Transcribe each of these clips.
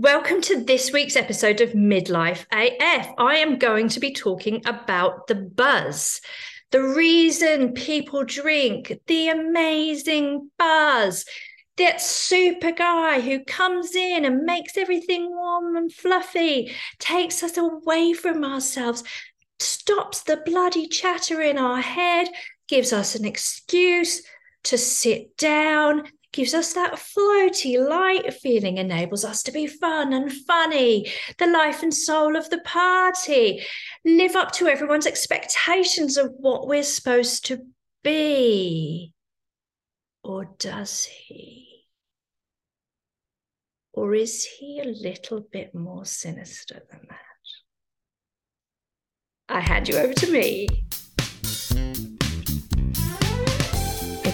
Welcome to this week's episode of Midlife AF. I am going to be talking about the buzz, the reason people drink, the amazing buzz, that super guy who comes in and makes everything warm and fluffy, takes us away from ourselves, stops the bloody chatter in our head, gives us an excuse to sit down, gives us that floaty, light feeling, enables us to be fun and funny, the life and soul of the party, live up to everyone's expectations of what we're supposed to be. Or does he? Or is he a little bit more sinister than that? I hand you over to me.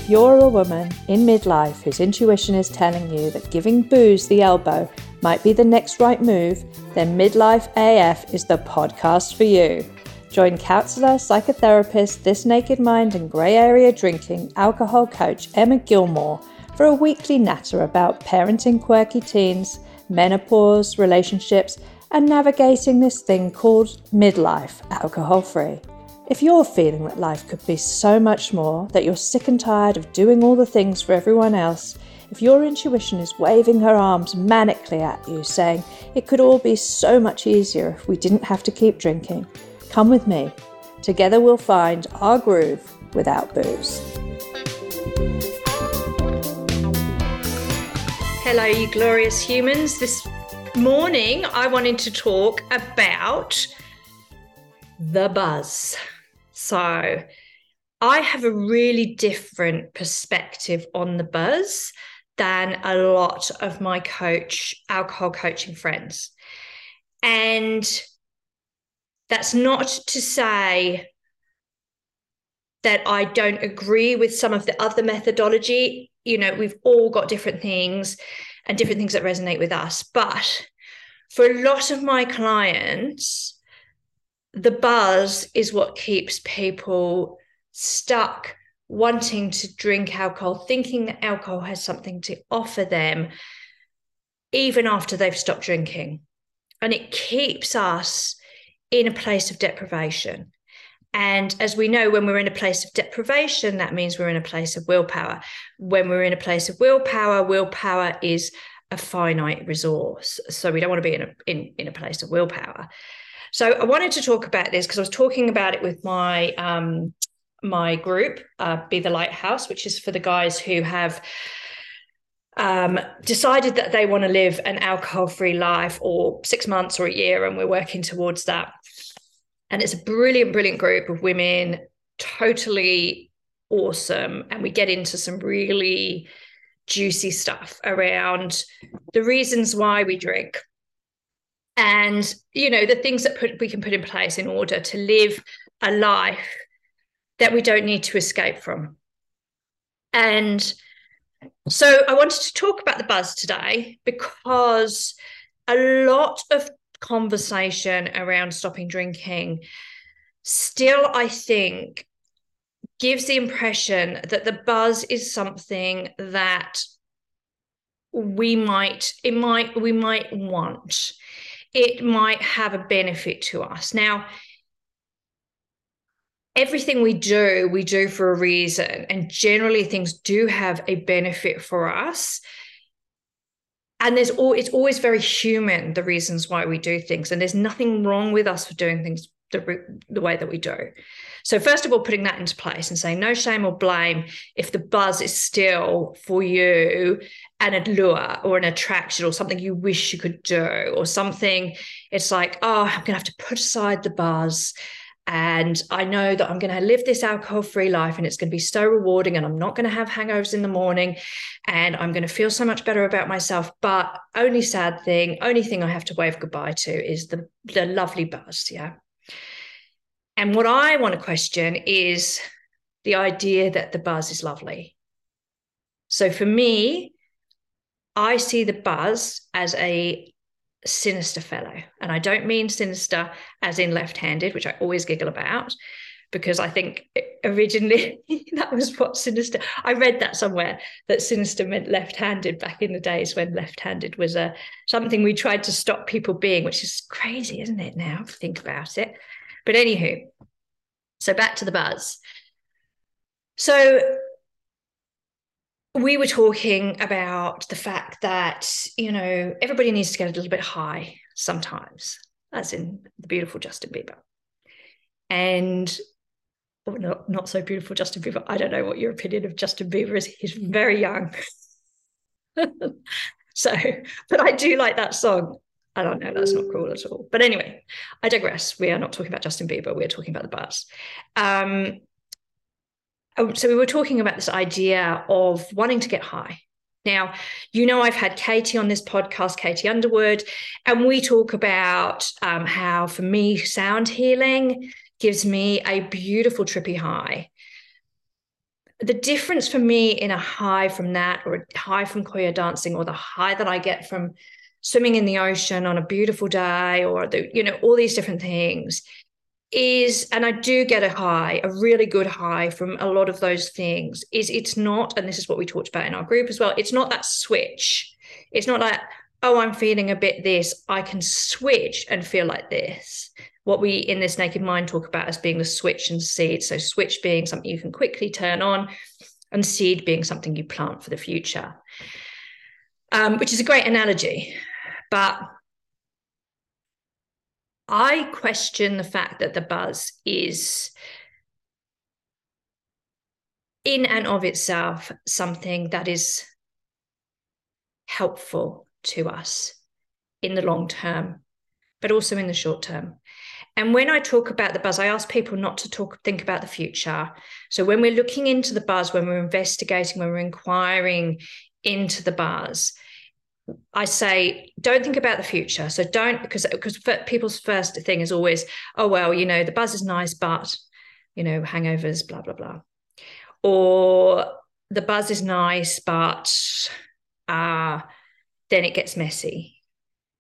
If you're a woman in midlife whose intuition is telling you that giving booze the elbow might be the next right move, then Midlife AF is the podcast for you. Join counsellor, psychotherapist, This Naked Mind, and grey area drinking alcohol coach Emma Gilmore for a weekly natter about parenting quirky teens, menopause, relationships, and navigating this thing called midlife alcohol free. If you're feeling that life could be so much more, that you're sick and tired of doing all the things for everyone else, if your intuition is waving her arms manically at you, saying it could all be so much easier if we didn't have to keep drinking, come with me. Together we'll find our groove without booze. Hello, you glorious humans. This morning I wanted to talk about the buzz. So I have a really different perspective on the buzz than a lot of my coach, alcohol coaching friends. And that's not to say that I don't agree with some of the other methodology. You know, we've all got different things and different things that resonate with us. But for a lot of my clients, the buzz is what keeps people stuck wanting to drink alcohol, thinking that alcohol has something to offer them, even after they've stopped drinking. And it keeps us in a place of deprivation. And as we know, when we're in a place of deprivation, that means we're in a place of willpower. When we're in a place of willpower, willpower is a finite resource. So we don't want to be in a in, in a place of willpower. So I wanted to talk about this because I was talking about it with my um, my group, uh, Be the Lighthouse, which is for the guys who have um, decided that they want to live an alcohol free life or six months or a year, and we're working towards that. And it's a brilliant, brilliant group of women, totally awesome. And we get into some really juicy stuff around the reasons why we drink and you know the things that put, we can put in place in order to live a life that we don't need to escape from. And so i wanted to talk about the buzz today because a lot of conversation around stopping drinking still i think gives the impression that the buzz is something that we might it might we might want it might have a benefit to us. Now, everything we do, we do for a reason. And generally, things do have a benefit for us. And there's all it's always very human, the reasons why we do things. And there's nothing wrong with us for doing things the, the way that we do. So, first of all, putting that into place and saying no shame or blame if the buzz is still for you an allure or an attraction or something you wish you could do or something. It's like, oh, I'm going to have to put aside the buzz. And I know that I'm going to live this alcohol free life and it's going to be so rewarding. And I'm not going to have hangovers in the morning and I'm going to feel so much better about myself. But only sad thing, only thing I have to wave goodbye to is the, the lovely buzz. Yeah. And what I want to question is the idea that the buzz is lovely. So for me, I see the buzz as a sinister fellow. And I don't mean sinister as in left handed, which I always giggle about, because I think originally that was what sinister. I read that somewhere that sinister meant left-handed back in the days when left-handed was a something we tried to stop people being, which is crazy, isn't it? Now think about it. But anywho, so back to the buzz. So we were talking about the fact that you know everybody needs to get a little bit high sometimes. That's in the beautiful Justin Bieber. And oh, not, not so beautiful Justin Bieber. I don't know what your opinion of Justin Bieber is. He's very young. so, but I do like that song. I don't know, that's not cool at all. But anyway, I digress. We are not talking about Justin Bieber, we're talking about the buzz. Um, so we were talking about this idea of wanting to get high. Now, you know, I've had Katie on this podcast, Katie Underwood, and we talk about um, how, for me, sound healing gives me a beautiful trippy high. The difference for me in a high from that, or a high from choir dancing, or the high that I get from swimming in the ocean on a beautiful day, or the, you know, all these different things is and i do get a high a really good high from a lot of those things is it's not and this is what we talked about in our group as well it's not that switch it's not like oh i'm feeling a bit this i can switch and feel like this what we in this naked mind talk about as being the switch and seed. So, switch being something you can quickly turn on, and seed being something you plant for the future, um, which is a great analogy. But I question the fact that the buzz is in and of itself something that is helpful to us in the long term, but also in the short term. And when I talk about the buzz, I ask people not to talk, think about the future. So when we're looking into the buzz, when we're investigating, when we're inquiring into the buzz, I say, don't think about the future. So don't because because people's first thing is always, oh well, you know, the buzz is nice, but you know, hangovers, blah blah blah, or the buzz is nice, but uh, then it gets messy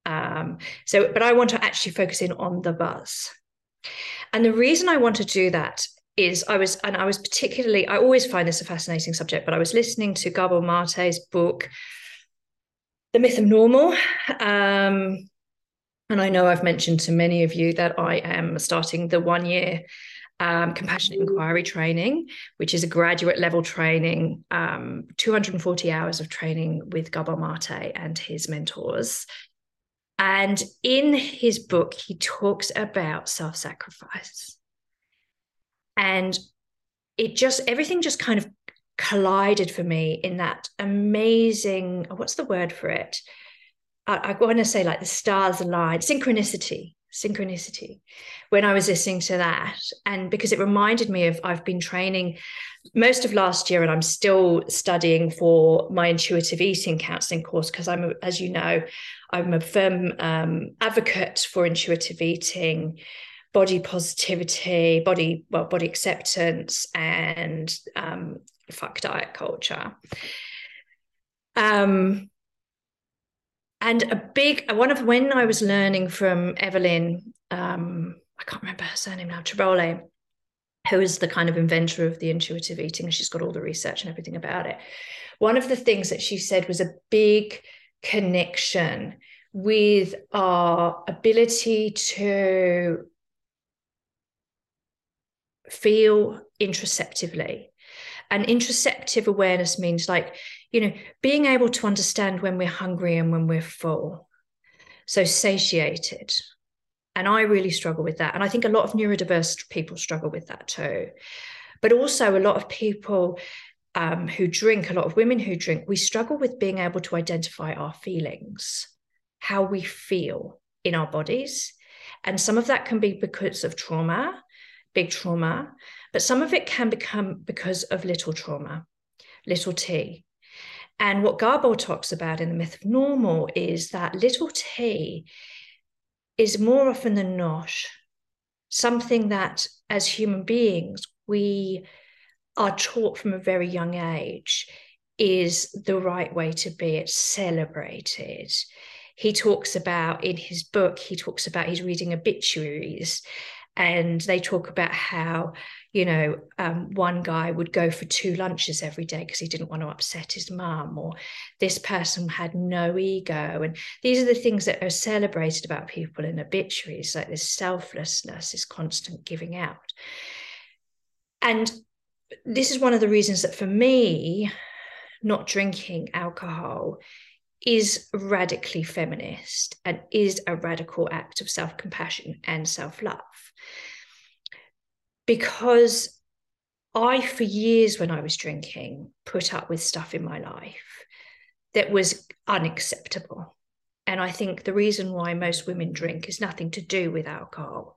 um, so, but I want to actually focus in on the buzz. And the reason I want to do that is I was, and I was particularly, I always find this a fascinating subject, but I was listening to Gabor Mate's book, The Myth of Normal. Um, and I know I've mentioned to many of you that I am starting the one year um, compassionate inquiry training, which is a graduate level training, um, 240 hours of training with Gabor Mate and his mentors. And in his book, he talks about self sacrifice. And it just, everything just kind of collided for me in that amazing, what's the word for it? I, I want to say like the stars aligned, synchronicity, synchronicity when I was listening to that. And because it reminded me of, I've been training most of last year and I'm still studying for my intuitive eating counseling course because I'm, as you know, I'm a firm um, advocate for intuitive eating, body positivity, body well, body acceptance, and um, fuck diet culture. Um, and a big one of when I was learning from Evelyn, um, I can't remember her surname now, Tribole, who is the kind of inventor of the intuitive eating. She's got all the research and everything about it. One of the things that she said was a big connection with our ability to feel introspectively. And introspective awareness means like, you know, being able to understand when we're hungry and when we're full. So satiated. And I really struggle with that. And I think a lot of neurodiverse people struggle with that too. But also, a lot of people um, who drink, a lot of women who drink, we struggle with being able to identify our feelings, how we feel in our bodies. And some of that can be because of trauma, big trauma, but some of it can become because of little trauma, little t. And what Gabor talks about in the myth of normal is that little t is more often than not something that as human beings we are taught from a very young age is the right way to be. It's celebrated. He talks about in his book, he talks about he's reading obituaries and they talk about how, you know, um, one guy would go for two lunches every day because he didn't want to upset his mum, or this person had no ego. And these are the things that are celebrated about people in obituaries, like this selflessness, this constant giving out. And this is one of the reasons that for me, not drinking alcohol is radically feminist and is a radical act of self compassion and self love because I, for years when I was drinking, put up with stuff in my life that was unacceptable. And I think the reason why most women drink is nothing to do with alcohol.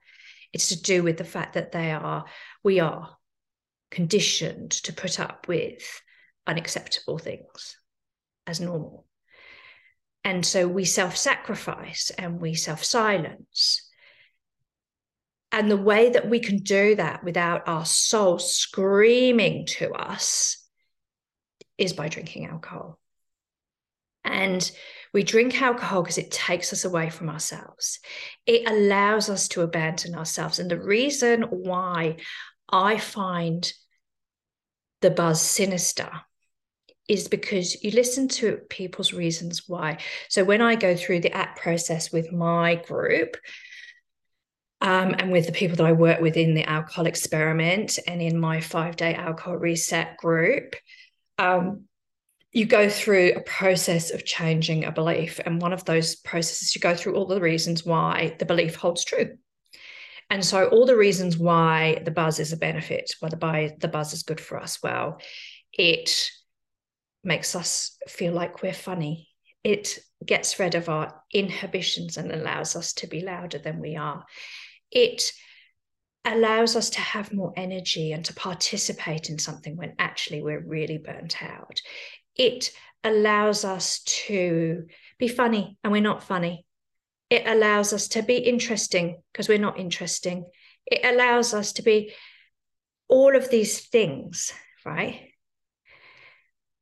It's to do with the fact that they are, we are conditioned to put up with unacceptable things as normal. And so we self sacrifice and we self silence and the way that we can do that without our soul screaming to us is by drinking alcohol. And we drink alcohol because it takes us away from ourselves. It allows us to abandon ourselves. And the reason why I find the buzz sinister is because you listen to people's reasons why. So when I go through the app process with my group, um, and with the people that I work with in the alcohol experiment and in my five day alcohol reset group, um, you go through a process of changing a belief. And one of those processes, you go through all the reasons why the belief holds true. And so, all the reasons why the buzz is a benefit, why the, the buzz is good for us, well, it makes us feel like we're funny. It gets rid of our inhibitions and allows us to be louder than we are it allows us to have more energy and to participate in something when actually we're really burnt out. It allows us to be funny and we're not funny. It allows us to be interesting because we're not interesting. It allows us to be all of these things, right?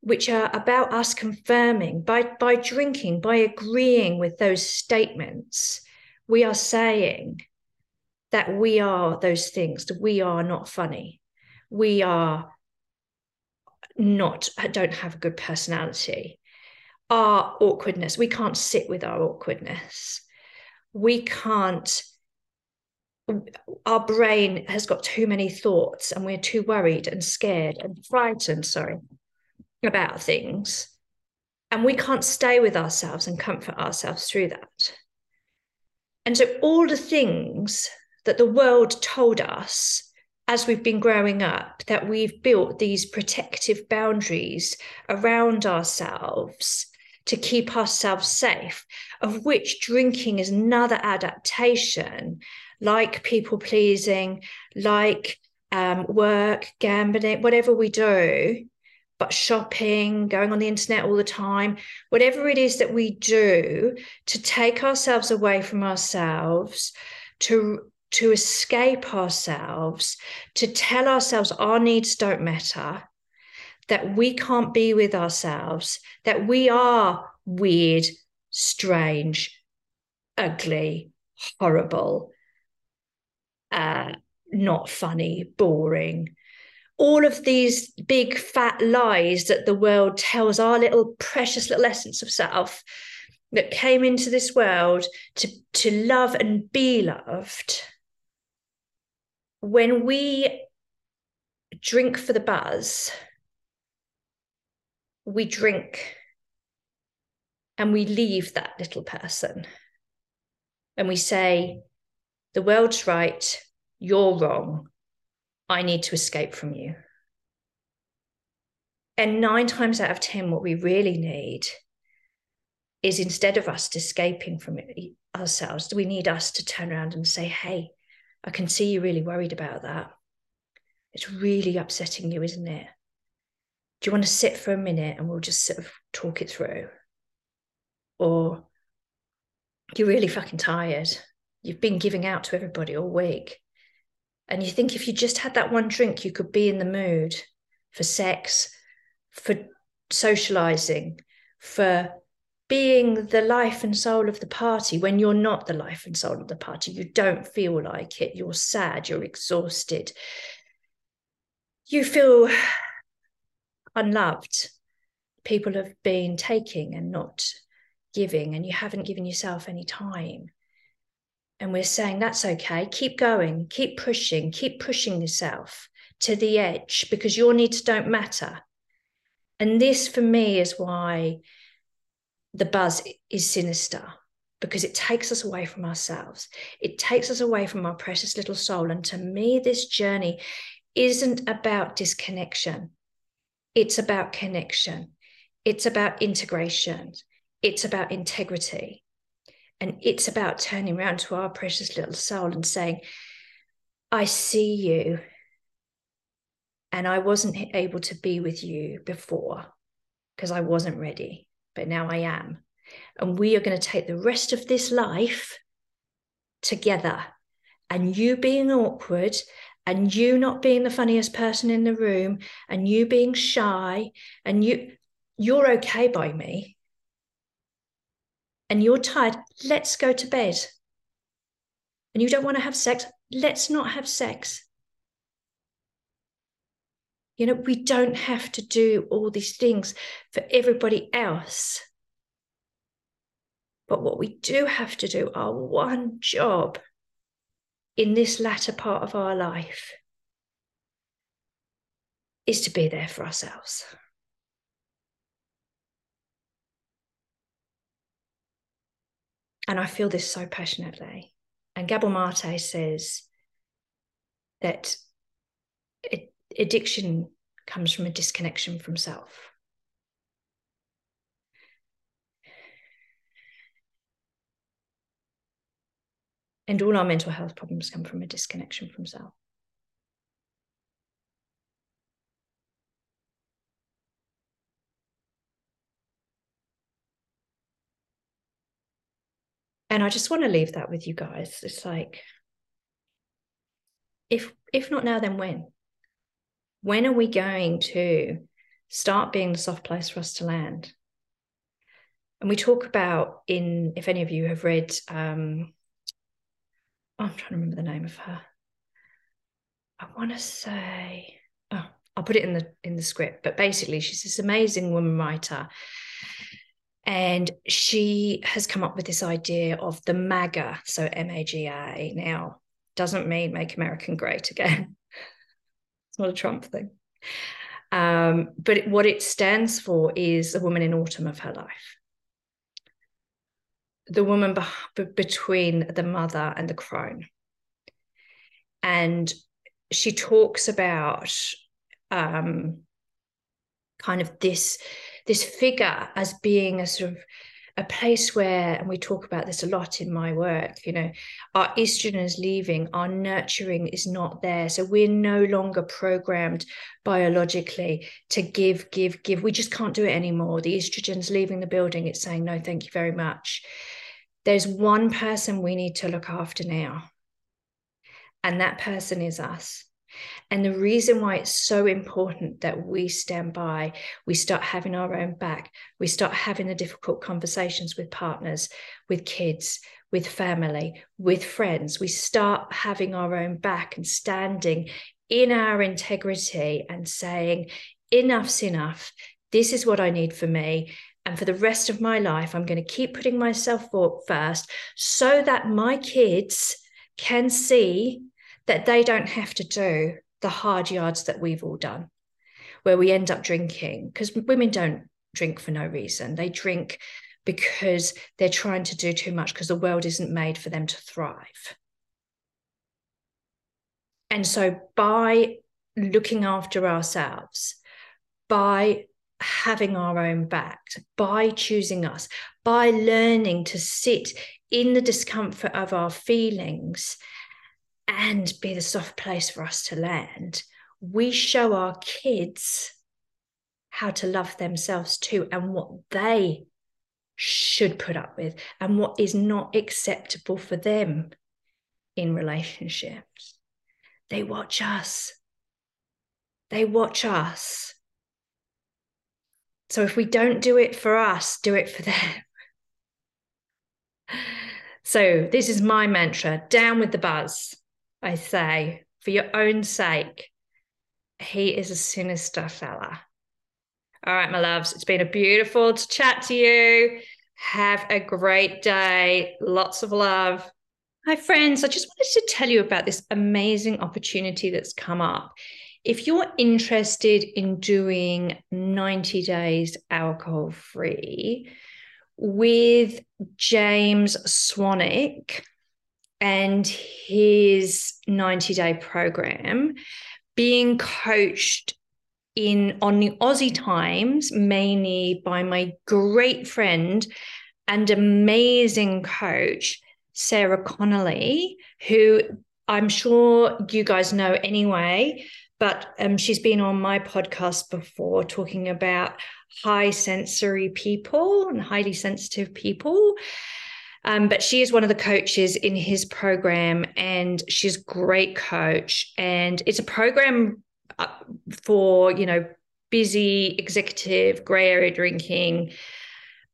Which are about us confirming by, by drinking, by agreeing with those statements, we are saying, that we are those things, that we are not funny. We are not, don't have a good personality. Our awkwardness, we can't sit with our awkwardness. We can't, our brain has got too many thoughts and we're too worried and scared and frightened, sorry, about things. And we can't stay with ourselves and comfort ourselves through that. And so, all the things that the world told us as we've been growing up that we've built these protective boundaries around ourselves to keep ourselves safe, of which drinking is another adaptation, like people pleasing, like um, work, gambling, whatever we do, but shopping, going on the internet all the time, whatever it is that we do to take ourselves away from ourselves, to to escape ourselves, to tell ourselves our needs don't matter, that we can't be with ourselves, that we are weird, strange, ugly, horrible, uh, not funny, boring. All of these big fat lies that the world tells our little precious little essence of self that came into this world to, to love and be loved. When we drink for the buzz, we drink and we leave that little person and we say, The world's right, you're wrong, I need to escape from you. And nine times out of 10, what we really need is instead of us escaping from ourselves, we need us to turn around and say, Hey, I can see you're really worried about that. It's really upsetting you, isn't it? Do you want to sit for a minute and we'll just sort of talk it through? Or you're really fucking tired. You've been giving out to everybody all week. And you think if you just had that one drink, you could be in the mood for sex, for socializing, for being the life and soul of the party when you're not the life and soul of the party. You don't feel like it. You're sad. You're exhausted. you feel unloved. People have been taking and not giving, and you haven't given yourself any time. And we're saying that's okay. Keep going, keep pushing, keep pushing yourself to the edge because your needs don't matter. And this, for me, is why the buzz is sinister because it takes us away from ourselves. It takes us away from our precious little soul. And to me, this journey isn't about disconnection, it's about connection, it's about integration, it's about integrity. And it's about turning around to our precious little soul and saying, I see you. And I wasn't able to be with you before because I wasn't ready, but now I am. And we are going to take the rest of this life together. And you being awkward and you not being the funniest person in the room and you being shy and you you're okay by me and you're tired let's go to bed. And you don't want to have sex let's not have sex. You know we don't have to do all these things for everybody else. But what we do have to do, our one job in this latter part of our life, is to be there for ourselves. And I feel this so passionately. And Gabor Mate says that addiction comes from a disconnection from self. And all our mental health problems come from a disconnection from self. And I just want to leave that with you guys. It's like, if if not now, then when? When are we going to start being the soft place for us to land? And we talk about in, if any of you have read um, I'm trying to remember the name of her. I want to say, oh, I'll put it in the in the script. But basically, she's this amazing woman writer, and she has come up with this idea of the MAGA, so M A G A. Now, doesn't mean make American great again. it's not a Trump thing. Um, but what it stands for is a woman in autumn of her life the woman be- between the mother and the crone. And she talks about um, kind of this this figure as being a sort of a place where, and we talk about this a lot in my work, you know, our estrogen is leaving, our nurturing is not there. So we're no longer programmed biologically to give, give, give. We just can't do it anymore. The estrogen's leaving the building, it's saying, no, thank you very much there's one person we need to look after now. And that person is us. And the reason why it's so important that we stand by, we start having our own back, we start having the difficult conversations with partners, with kids, with family, with friends. We start having our own back and standing in our integrity and saying, enough's enough. This is what I need for me. And for the rest of my life, I'm going to keep putting myself first so that my kids can see that they don't have to do the hard yards that we've all done, where we end up drinking. Because women don't drink for no reason, they drink because they're trying to do too much because the world isn't made for them to thrive. And so, by looking after ourselves, by having our own back, by choosing us, by learning to sit in the discomfort of our feelings and be the soft place for us to land, we show our kids how to love themselves too and what they should put up with and what is not acceptable for them in relationships. They watch us. They watch us so if we don't do it for us, do it for them. So this is my mantra down with the buzz, I say, for your own sake. he is a sinister fella. All right, my loves, it's been a beautiful to chat to you. Have a great day. Lots of love. Hi, friends. I just wanted to tell you about this amazing opportunity that's come up. If you're interested in doing 90 days alcohol free with James Swanwick and his 90 day program, being coached in on the Aussie Times, mainly by my great friend and amazing coach, Sarah Connolly, who I'm sure you guys know anyway, but um, she's been on my podcast before talking about high sensory people and highly sensitive people. Um, but she is one of the coaches in his program, and she's great coach. And it's a program uh, for you know busy executive gray area drinking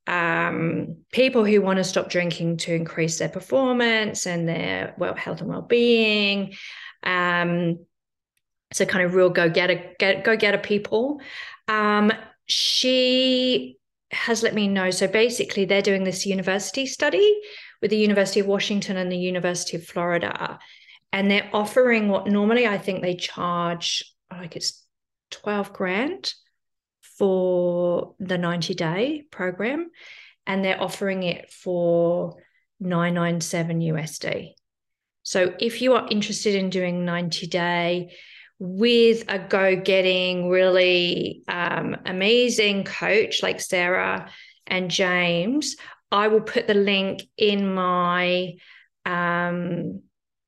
um, people who want to stop drinking to increase their performance and their well health and well-being um, so kind of real go getter get go getter people um, she has let me know so basically they're doing this university study with the university of washington and the university of florida and they're offering what normally i think they charge like it's 12 grand for the 90 day program and they're offering it for 997 USD. So if you are interested in doing 90 day with a go getting really um, amazing coach like Sarah and James, I will put the link in my um,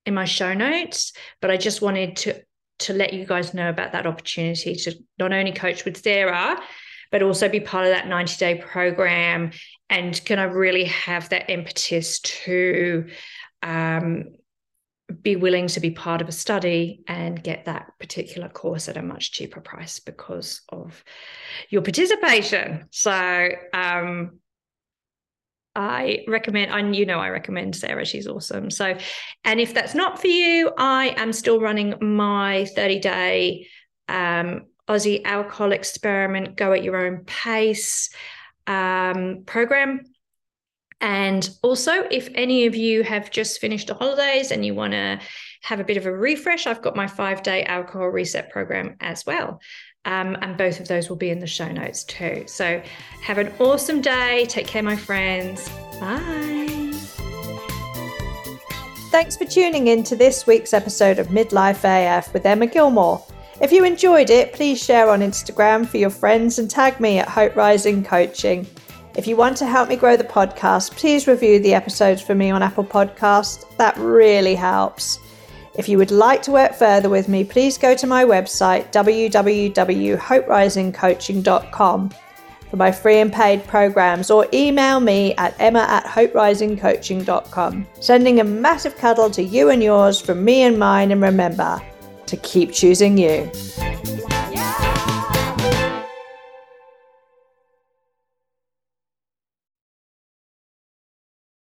in my show notes. But I just wanted to to let you guys know about that opportunity to not only coach with Sarah, but also be part of that 90 day program and can I really have that impetus to um, be willing to be part of a study and get that particular course at a much cheaper price because of your participation. So um, I recommend, and you know, I recommend Sarah. She's awesome. So, and if that's not for you, I am still running my 30 day um, Aussie alcohol experiment, go at your own pace um, program. And also, if any of you have just finished the holidays and you want to have a bit of a refresh, I've got my five day alcohol reset program as well. Um, and both of those will be in the show notes too. So have an awesome day. Take care, my friends. Bye. Thanks for tuning in to this week's episode of Midlife AF with Emma Gilmore. If you enjoyed it, please share on Instagram for your friends and tag me at Hope Rising Coaching. If you want to help me grow the podcast, please review the episodes for me on Apple Podcast. That really helps. If you would like to work further with me, please go to my website www.hoperisingcoaching.com for my free and paid programs or email me at emma at hoperisingcoaching.com. Sending a massive cuddle to you and yours from me and mine, and remember to keep choosing you.